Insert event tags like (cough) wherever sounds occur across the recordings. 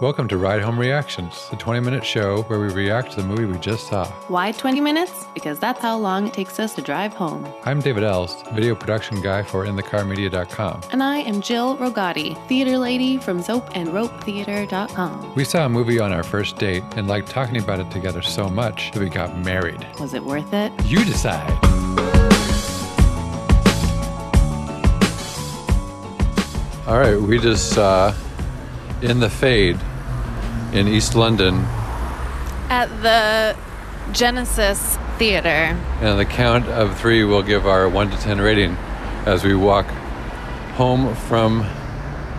Welcome to Ride Home Reactions, the 20 minute show where we react to the movie we just saw. Why 20 minutes? Because that's how long it takes us to drive home. I'm David Elst, video production guy for InTheCarMedia.com. And I am Jill Rogati, theater lady from soapandropetheater.com. We saw a movie on our first date and liked talking about it together so much that we got married. Was it worth it? You decide. All right, we just saw In the Fade in East London, At the Genesis Theater. and the count of three, we'll give our 1 to 10 rating as we walk home from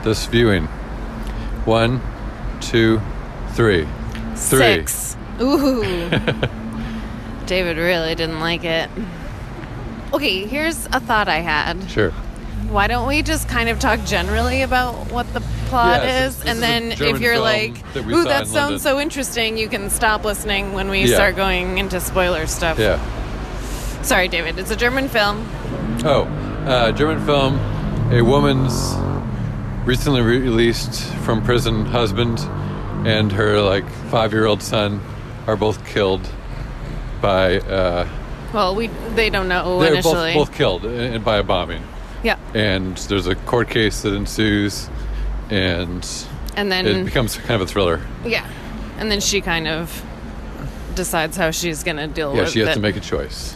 this viewing. One, two, three. Three. Six. Ooh. (laughs) David really didn't like it. Okay, here's a thought I had. Sure. Why don't we just kind of talk generally about what the plot Yeah, is, and is then if you're like, "Ooh, that sounds London." so interesting," you can stop listening when we Yeah. start going into spoiler stuff. Yeah. Sorry, David. It's a German film. Oh, uh, German film. A woman's recently released from prison husband and her like five-year-old son are both killed by. Uh, Well, we they don't know they're initially. both both killed uh, by a bombing, yeah, and there's a court case that ensues, and and then it becomes kind of a thriller. yeah, and then she kind of decides how she's gonna deal with it. Yeah, with she has it. to make a choice.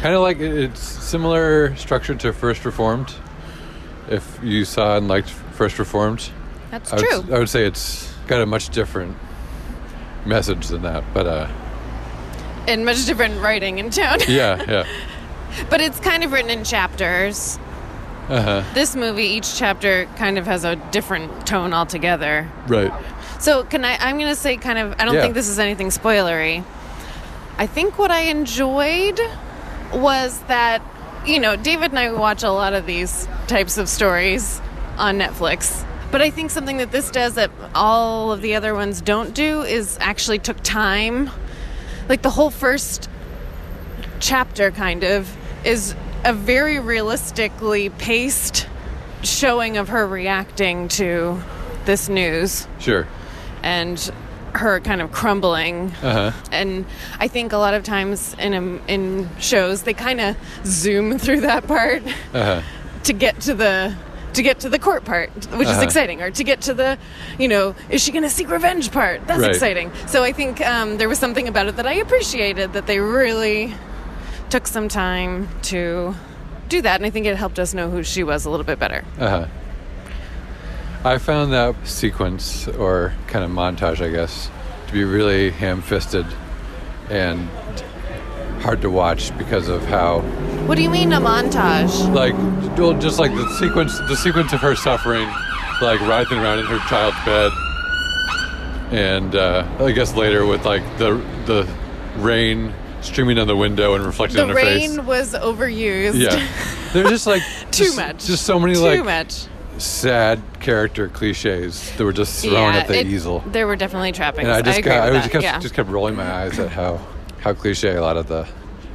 Kind of like it's similar structure to First Reformed. If you saw and liked First Reformed, That's I would, true. I would say it's got a much different message than that. But uh, and much different writing in town. yeah, yeah, (laughs) but it's kind of written in chapters. Uh huh, This movie, each chapter kind of has a different tone altogether. right, So can I? I'm gonna say kind of. I don't Yeah. think this is anything spoilery. I think what I enjoyed was that you know David and I watch a lot of these types of stories on Netflix. But I think something that this does that all of the other ones don't do is actually took time. Like the whole first chapter, kind of, is a very realistically paced showing of her reacting to this news sure, and her kind of crumbling. uh huh, And I think a lot of times in a, in shows they kind of zoom through that part uh huh, to get to the to get to the court part, which is Uh-huh. exciting, or to get to the, you know, is she going to seek revenge part? That's Right. exciting. So I think um, there was something about it that I appreciated that they really took some time to do that, and I think it helped us know who she was a little bit better. uh huh. I found that sequence or kind of montage, I guess, to be really ham-fisted and hard to watch because of how What do you mean a montage? like well, just like the sequence the sequence of her suffering like writhing around in her child's bed and uh, i guess later with like the the rain streaming on the window and reflecting The on her rain was overused. yeah (laughs) there's just like Too just- much. just so many Too like much. sad character cliches that were just thrown at the it- eagle There were definitely trappings. and i just agree got, i with was that, kept, yeah. just kept rolling my eyes at how how cliche a lot of the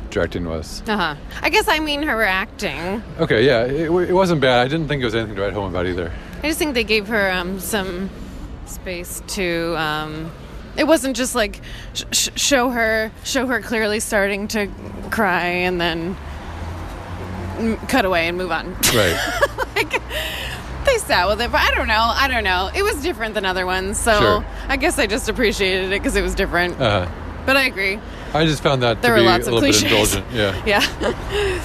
directing was Uh-huh. I guess I mean her acting. okay yeah it, it wasn't bad i didn't think it was anything to write home about either I just think they gave her um, some space to. Um, it wasn't just like sh- sh- show her show her clearly starting to cry and then m- cut away and move on. right (laughs) like, they sat with it, but I don't know. I don't know. It was different than other ones, so Sure. I guess I just appreciated it because it was different. uh, but I agree. I just found that There to were be lots a of little bit cliches. indulgent. Yeah. (laughs) Yeah.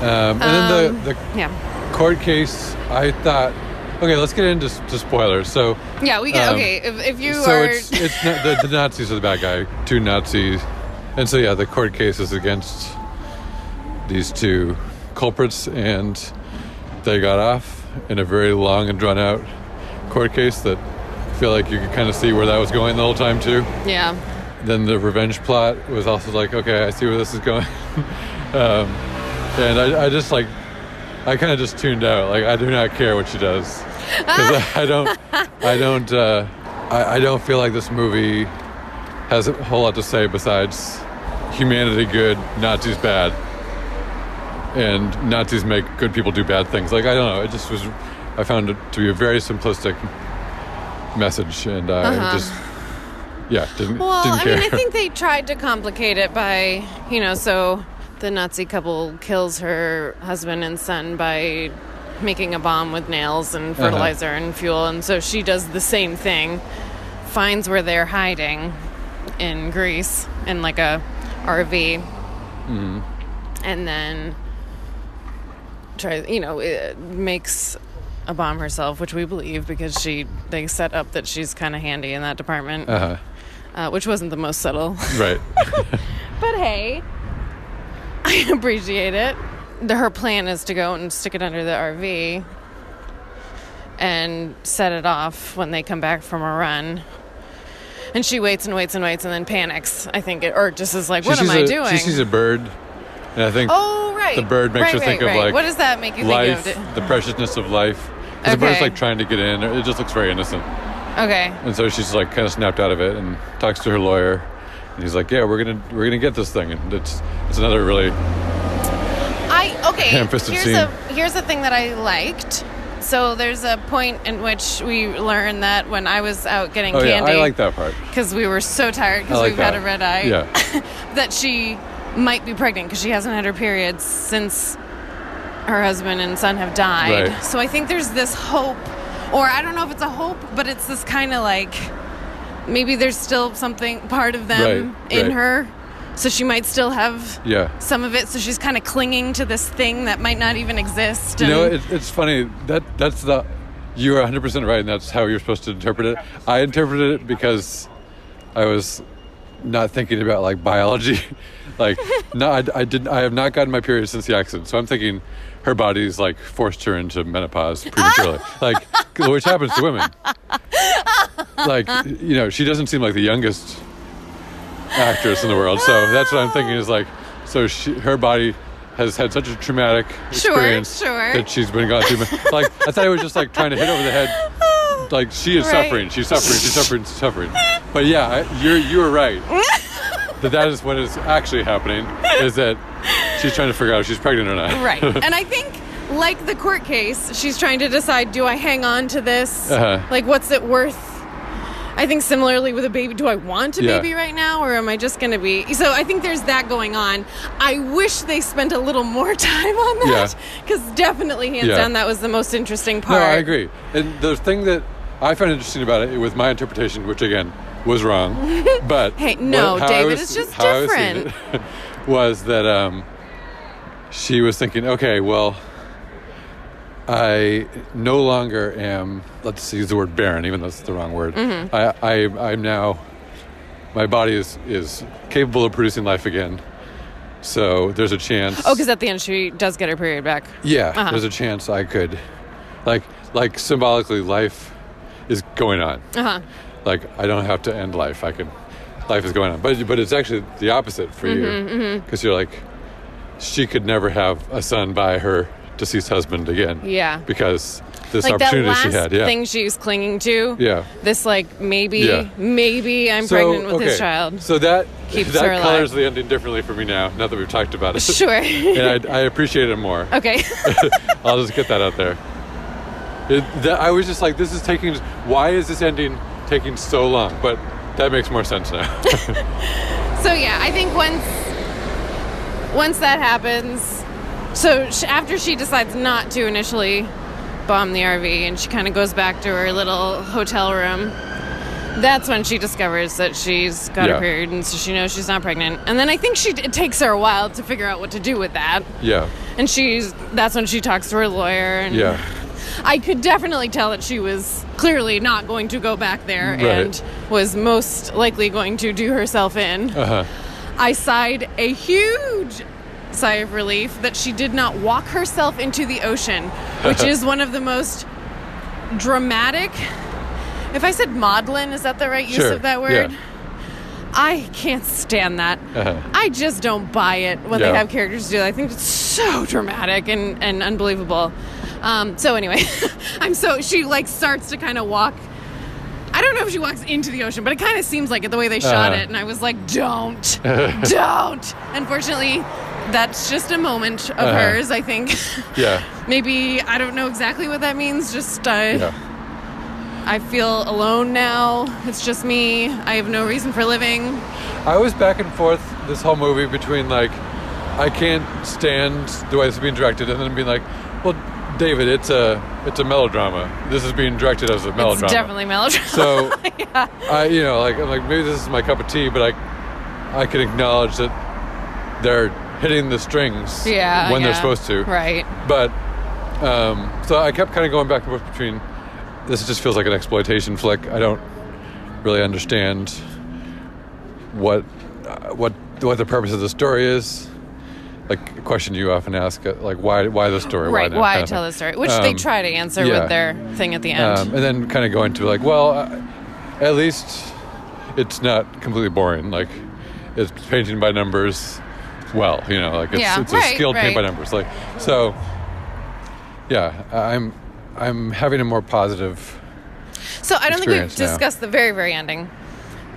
Um, and then the, the yeah. court case, I thought, okay, let's get into to spoilers. So, Yeah. We get Um, okay. If, if you so are. it's it's not, the, the Nazis are the bad guy, two Nazis, and so yeah, the court case is against these two culprits, and they got off in a very long and drawn out court case that I feel like you could kind of see where that was going the whole time too. yeah. then the revenge plot was also like, okay, I see where this is going. (laughs) um, and I, I just like, I kind of just tuned out. Like, I do not care what she does because I don't, I don't, uh, I, I don't feel like this movie has a whole lot to say besides humanity good, Nazis bad, and Nazis make good people do bad things. Like, I don't know. It just was, I found it to be a very simplistic message, and I Uh-huh. just yeah didn't Well, didn't I mean, I think they tried to complicate it by, you know, so the Nazi couple kills her husband and son by making a bomb with nails and Uh-huh. fertilizer and fuel, and so she does the same thing, finds where they're hiding in Greece in like a RV, Mm-hmm. and then tries, you know, it makes a bomb herself, which we believe because she they set up that she's kind of handy in that department uh-huh. uh, which wasn't the most subtle. right. (laughs) But hey, (laughs) I appreciate it. The, her plan is to go and stick it under the RV and set it off when they come back from a run. And she waits and waits and waits and then panics. I think, it, or just is like, She "What am I a- doing?" She sees a bird, and I think oh, right. the bird makes right, her right, think of, right. like, What does that make you life, think of? the preciousness of life. Because the bird's Okay. like trying to get in. It just looks very innocent, Okay. and so she's like kind of snapped out of it and talks to her lawyer, and he's like, "Yeah, we're gonna we're gonna get this thing," and it's it's another really I okay. Here's scene. a here's a thing that I liked. So there's a point in which we learn that when I was out getting oh candy, yeah, I like that part. because we were so tired because like we've had a red eye. Yeah, (laughs) that she might be pregnant because she hasn't had her periods since her husband and son have died. Right. So I think there's this hope, or I don't know if it's a hope, but it's this kind of like maybe there's still something part of them Right, in right. her, so she might still have yeah. some of it. So she's kind of clinging to this thing that might not even exist. You know, it, it's funny that that's the you are 100 percent right, and that's how you're supposed to interpret it. I interpreted it because I was not thinking about like biology. (laughs) like, no, I, I didn't. I have not gotten my period since the accident, so I'm thinking her body's like forced her into menopause prematurely, (laughs) like which happens to women. Like, you know, she doesn't seem like the youngest actress in the world, so that's what I'm thinking is like, so she, her body has had such a traumatic experience sure. that she's been gone through. Like, I thought it was just like trying to hit over the head. Like she is Right. suffering, she's suffering, she's suffering, she's suffering. But yeah, you're you were right. (laughs) that that is what is actually happening. Is that she's trying to figure out if she's pregnant or not. right. (laughs) and I think, like the court case, she's trying to decide: do I hang on to this? Uh-huh. Like, what's it worth? I think similarly with a baby, do I want a Yeah. baby right now, or am I just going to be? So I think there's that going on. I wish they spent a little more (laughs) time on that Yeah. because definitely, hands Yeah. down, that was the most interesting part. No, part. I agree. And the thing that I found interesting about it, with my interpretation, which again was wrong, (laughs) but Hey, no, what- David, was- it's just was different. it (laughs) was that um, she was thinking, okay, well, I no longer am. Let's use the word barren, even though it's the wrong word. Mm-hmm. I, I, I'm now. My body is is capable of producing life again. So there's a chance. Oh, because at the end she does get her period back. Yeah, Uh-huh. there's a chance I could, like, like symbolically, life is going on. Uh huh. Like I don't have to end life. I can, life is going on. But but it's actually the opposite for Mm-hmm, you because you're like, she could never have a son by her deceased husband again. Yeah. Because this Like that opportunity last she had. Yeah. thing she's clinging to. Yeah. This like maybe Yeah. maybe I'm So, pregnant with his okay, child. So that Keeps that her alive. colors the ending differently for me now. Now that we've talked about it. Sure. (laughs) and I, I appreciate it more. okay. (laughs) I'll just get that out there. It, that, I was just like, this is taking. Why is this ending taking so long? But that makes more sense now. (laughs) (laughs) So yeah, I think once once that happens, so sh- after she decides not to initially bomb the RV and she kind of goes back to her little hotel room, that's when she discovers that she's got Yeah. a period and so she knows she's not pregnant. And then I think she it takes her a while to figure out what to do with that. yeah, And she's that's when she talks to her lawyer and yeah, I could definitely tell that she was clearly not going to go back there Right. and was most likely going to do herself in. uh huh. I sighed a huge sigh of relief that she did not walk herself into the ocean, (laughs) which is one of the most dramatic. If I said maudlin, is that the right use Sure, of that word? yeah. I can't stand that. Uh-huh. I just don't buy it when Yeah. they have characters do that. I think it's so dramatic and, and unbelievable. Um, so anyway, (laughs) I'm so she like starts to kind of walk. I don't know if she walks into the ocean, but it kind of seems like it the way they shot Uh-huh. it, and I was like, "Don't, (laughs) don't." Unfortunately, that's just a moment of Uh-huh. hers. I think (laughs) Yeah, maybe I don't know exactly what that means. Just uh, yeah. I feel alone now. It's just me. I have no reason for living. I was back and forth this whole movie between like, I can't stand the way this is being directed, and then being like, well, David, it's a it's a melodrama. This is being directed as a melodrama. It's definitely melodrama. So, (laughs) I you know like I'm like maybe this is my cup of tea, but I I can acknowledge that they're hitting the strings yeah, when they're supposed to. Right. But um, so I kept kind of going back and forth between this just feels like an exploitation flick. I don't really understand what uh, what what the purpose of the story is. Like a question you often ask, uh, like why why the story? Right. Why kind of tell the story? Which they Um, try to answer yeah. with their thing at the end. um, and then kind of go into like, well, uh, at least it's not completely boring. Like it's painting by numbers well, you know, like it's, Yeah, it's a right, skilled paint by numbers. Like so, yeah, I'm I'm having a more positive. So I don't think we've now. discussed the very, very ending.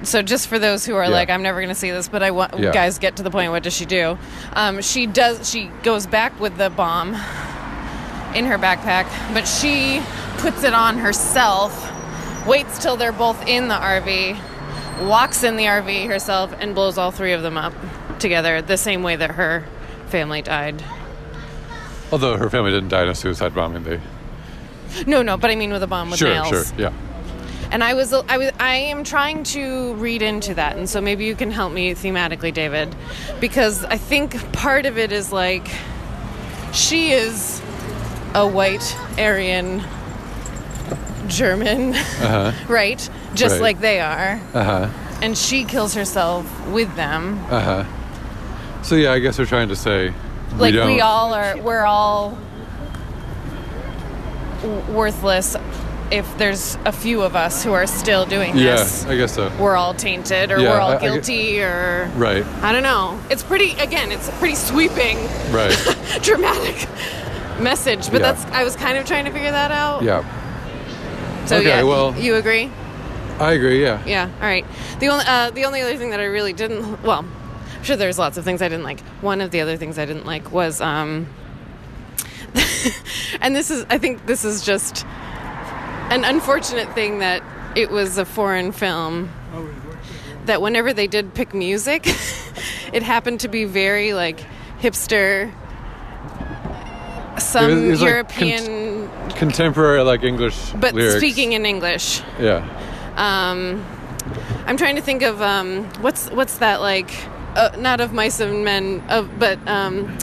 So just for those who are Yeah. like, I'm never going to see this, but I want Yeah. guys get to the point. What does she do? Um, she does. She goes back with the bomb in her backpack, but she puts it on herself. Waits till they're both in the RV, walks in the RV herself, and blows all three of them up together the same way that her family died. Although her family didn't die in a suicide bombing, they No, no, but I mean with a bomb with sure, nails. sure, yeah. And I was, I was, I am trying to read into that, and so maybe you can help me thematically, David, because I think part of it is like she is a white Aryan German, Uh huh. (laughs) right? Just Right. like they are, Uh huh. and she kills herself with them. Uh huh. So yeah, I guess we're trying to say Like we, don't, we all are, we're all worthless if there's a few of us who are still doing this. Yeah. I guess so. we're all tainted or Yeah, we're all I- I get- guilty or Right. I don't know. It's pretty again, it's a pretty sweeping Right. (laughs) dramatic message, but Yeah. that's I was kind of trying to figure that out. yeah. So Okay, yeah, well- you agree? I agree. Yeah. Yeah. All right. The only uh, the only other thing that I really didn't well, I'm sure there's lots of things I didn't like. One of the other things I didn't like was um (laughs) and this is I think this is just an unfortunate thing that it was a foreign film that whenever they did pick music (laughs) it happened to be very like hipster some It was- it was like European Contemporary like English but lyrics. speaking in English. Yeah. Um, I'm trying to think of um, what's what's that like? Uh, not of mice and men, of but um,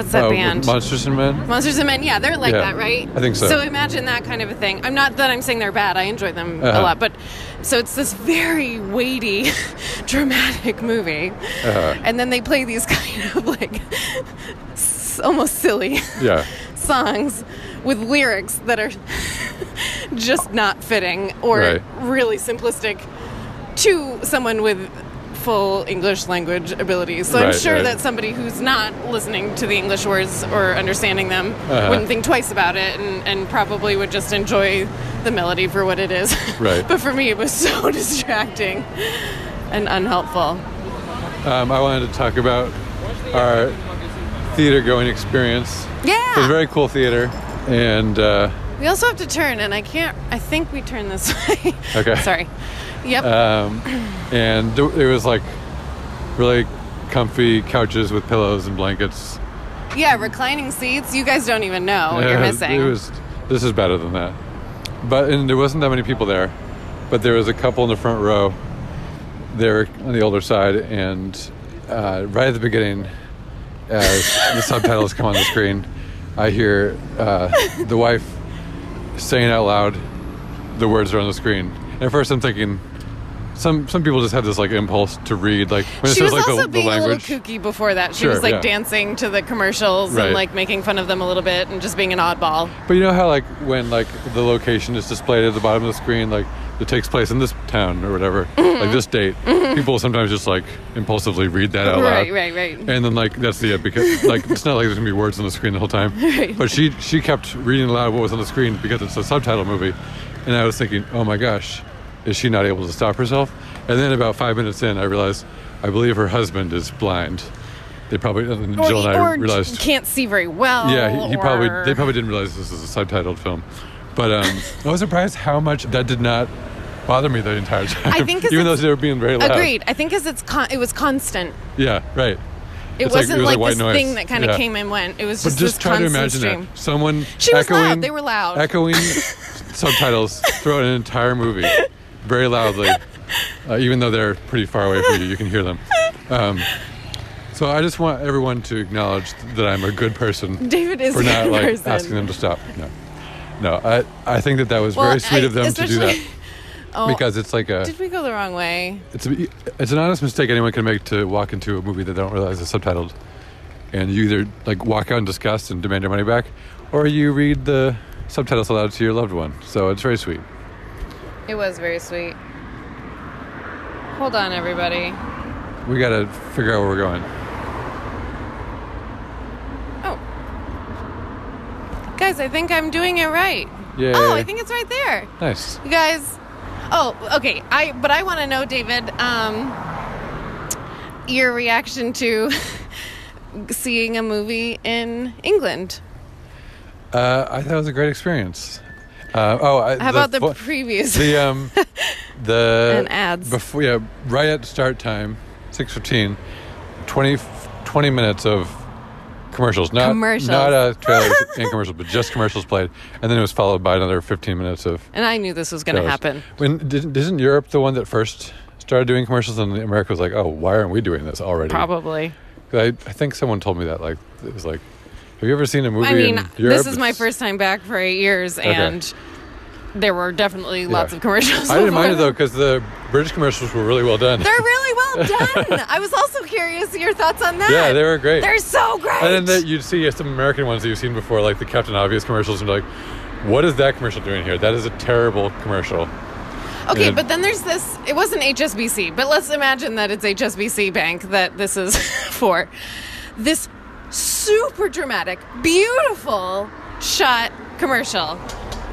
what's that Oh, band? Monsters and Men. Monsters and Men. Yeah, they're like Yeah, that, right? I think so. So imagine that kind of a thing. I'm not that I'm saying they're bad. I enjoy them a Uh-huh. lot, but so it's this very weighty, (laughs) dramatic movie, Uh-huh. and then they play these (laughs) kind of like almost silly Yeah. (laughs) songs with lyrics that are just not fitting or Right. really simplistic to someone with full English language abilities. So I'm sure right. that somebody who's not listening to the English words or understanding them Uh-huh. wouldn't think twice about it and, and probably would just enjoy the melody for what it is. (laughs) Right. but for me, it was (laughs) so distracting and unhelpful. Um, I wanted to talk about our theater going experience. Yeah. It was a very cool theater, and uh, We also have to turn, and I can't. I think we turn this (laughs) way. Okay. Sorry. Yep. um, and it was like really comfy couches with pillows and blankets. yeah, reclining seats. You guys don't even know what you're Uh, missing. It was. This is better than that. But and there wasn't that many people there, but there was a couple in the front row. They were on the older side, and uh, right at the beginning, as the subtitles come on the screen, I hear uh, the wife saying out loud the words are on the screen. And at first, I'm thinking. Some, some people just have this like impulse to read like when it she says was like also the, the language. little kooky before that. She Sure, was like yeah. dancing to the commercials Right. and like making fun of them a little bit and just being an oddball. But you know how like when like the location is displayed at the bottom of the screen, like it takes place in this town or whatever, Mm-hmm. like this date. People sometimes just like impulsively read that out Right, loud. right, right. And then like that's the it because (laughs) like it's not like there's gonna be words on the screen the whole time. Right. But she she kept reading aloud what was on the screen because it's a subtitle movie, and I was thinking, oh my gosh, is she not able to stop herself? And then about five minutes in, I realized I believe her husband is blind. They probably and Jill and I or realized. can't see very well. Yeah, he, he probably they probably didn't realize this is a subtitled film, But um, (laughs) I was surprised how much that did not bother me the entire time. I think even though they were being very loud. Agreed. I think because it's con- it was constant. Yeah, right. It It's wasn't it was like, like this noise. thing that kind of Yeah. came and went. It was But just, just this try to constant imagine stream. that someone She was echoing, loud. They were loud. echoing (laughs) subtitles throughout an entire movie very loudly, (laughs) uh, even though they're pretty far away from you. You can hear them. Um, so I just want everyone to acknowledge that I'm a good person David is for not like person. asking them to stop. No, no. I I think that that was Well, very sweet I- of them to do that (laughs) Oh, because it's like a did we go the wrong way? it's a, it's an honest mistake anyone can make to walk into a movie that they don't realize is subtitled, and you either like walk out in disgust and demand your money back, or you read the subtitles aloud to your loved one. So it's very sweet. It was very sweet. Hold on, everybody. We got to figure out where we're going. Oh. Guys, I think I'm doing it right. Yay. Oh, I think it's right there. Nice. You guys. Oh, okay. I but I want to know, David, um, your reaction to (laughs) seeing a movie in England. Uh, I thought it was a great experience. Uh, oh, I, How about the vo- previous? the um (laughs) the And ads. before yeah right at start time 6.15 20, 20 minutes of commercials not Commercials. not uh, (laughs) trailers and commercials but just commercials played and then it was followed by another 15 minutes of and I knew this was going to happen. when didn't, isn't europe the one that first started doing commercials and america was like oh why aren't we doing this already Probably. I, I think someone told me that like it was like have you ever seen a movie I mean, this is my first time back for eight years, and there were definitely lots Yeah. of commercials. I didn't mind it though (laughs) because the British commercials were really well done. They're really well (laughs) done. I was also curious your thoughts on that. yeah, they were great. They're so great. And then the, you'd see some American ones that you've seen before, like the Captain Obvious commercials, and like, what is that commercial doing here? That is a terrible commercial. Okay, And- but then there's this. It wasn't HSBC, but let's imagine that it's HSBC Bank that this is (laughs) for. This super dramatic, beautiful shot commercial.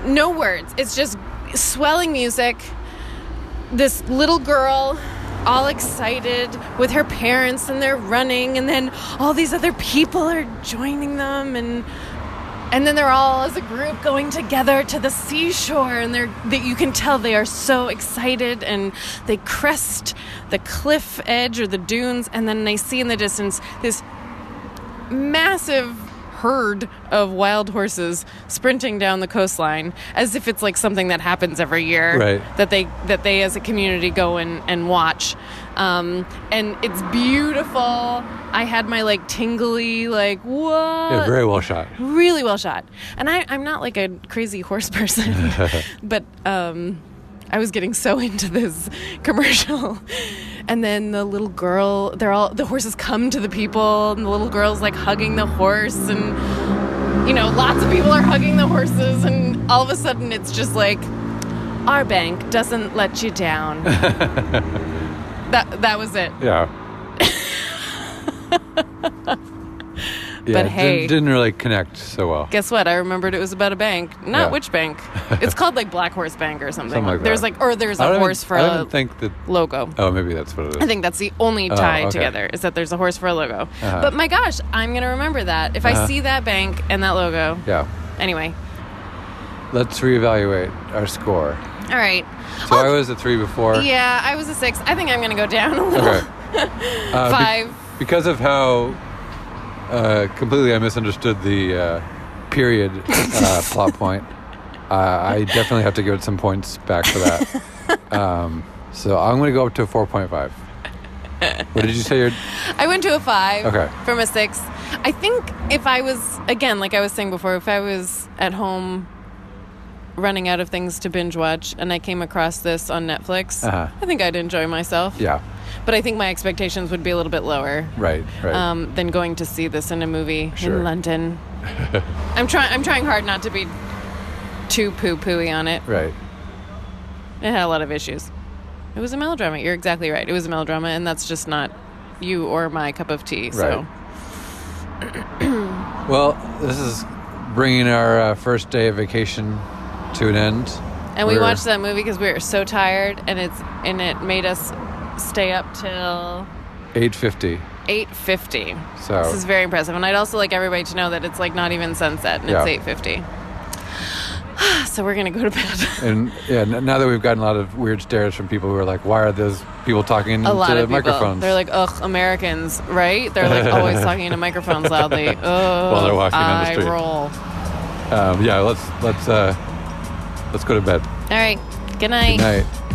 No words. It's just swelling music. This little girl all excited with her parents and they're running and then all these other people are joining them and and then they're all as a group going together to the seashore and they're that you can tell they are so excited and they crest the cliff edge or the dunes and then they see in the distance this massive herd of wild horses sprinting down the coastline as if it's like something that happens every year Right. that they that they as a community go and, and watch um, and it's beautiful i had my like tingly like what Yeah, very well shot. really well shot. And I, I'm not like a crazy horse (laughs) person, (laughs) but um, I was getting so into this (laughs) commercial. And then the little girl, they're all the horses come to the people, and the little girl's like hugging the horse, and you know, lots of people are hugging the horses, and all of a sudden it's just like, our bank doesn't let you down. (laughs) that that was it. Yeah. (laughs) yeah, But hey. didn't, didn't really connect so well. Guess what? I remembered it was about a bank. Not Yeah. which bank. (laughs) It's called like Black Horse Bank or something. Something like there's that. like, or there's I a horse even, for I a think that. logo. Oh, maybe that's what it is. I think that's the only tie okay. together is that there's a horse for a logo. Uh-huh. But my gosh, I'm gonna remember that if I Uh-huh. see that bank and that logo. Yeah. Anyway, Let's reevaluate our score. all right. So I was a three before. Yeah, I was a six. I think I'm gonna go down a little. Okay. (laughs) Uh, be- Five. because of how uh, completely I misunderstood the uh, period uh, (laughs) plot point, uh, I definitely have to give it some points back for that. (laughs) Um, so I'm going to go up to a 4.5. What did you say? Your I went to a five Okay. from a six. I think if I was again, like I was saying before, if I was at home running out of things to binge watch and I came across this on Netflix, Uh-huh. I think I'd enjoy myself. yeah, But I think my expectations would be a little bit lower right, right. um, than going to see this in a movie Sure. in London. (laughs) I'm trying. I'm trying hard not to be too poo pooey on it. right. It had a lot of issues. It was a melodrama. You're exactly right. It was a melodrama, and that's just not you or my cup of tea. So (clears throat) Well, this is bringing our uh, first day of vacation to an end. And we We're- watched that movie because we were so tired, and it's and it made us stay up till 8.50. eight fifty. So- this is very impressive, and I'd also like everybody to know that it's like not even sunset, and Yeah. it's eight fifty. (sighs) so we're gonna go to bed. (laughs) And yeah, now that we've gotten a lot of weird stares from people who are like, "Why are those people talking a into lot of people. microphones?" They're like, ugh, Americans, right? They're like always talking into microphones loudly. Ugh, (laughs) While they're walking down the I street. roll. um, "Yeah, let's let's uh, let's go to bed. All right. Good night. Good night."